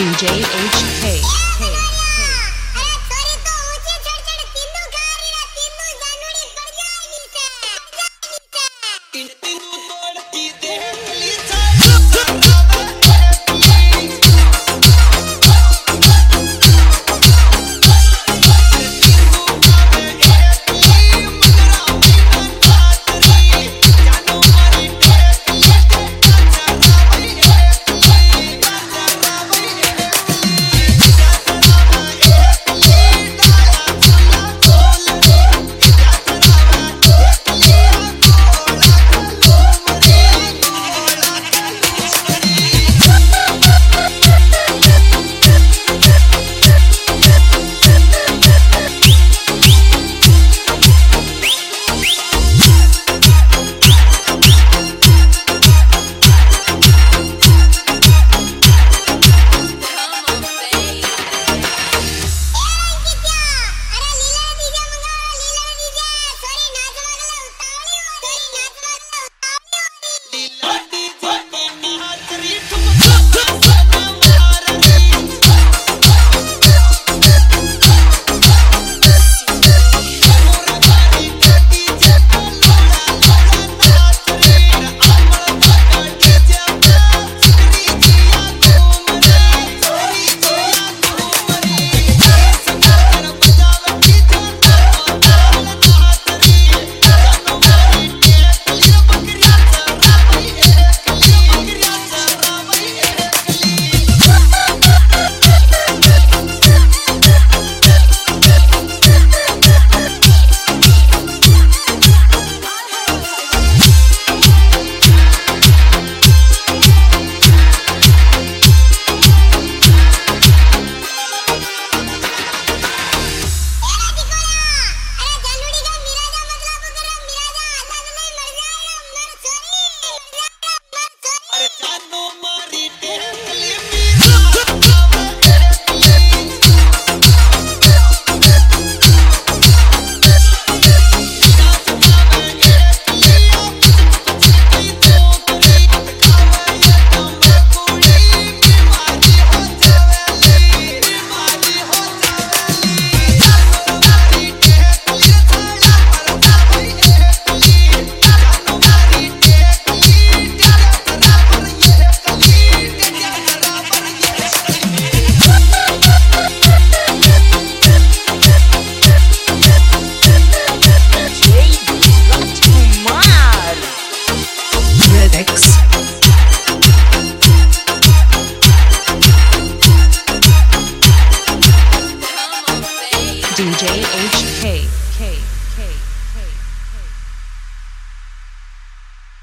DJ HK. Lyrics. DJ HK.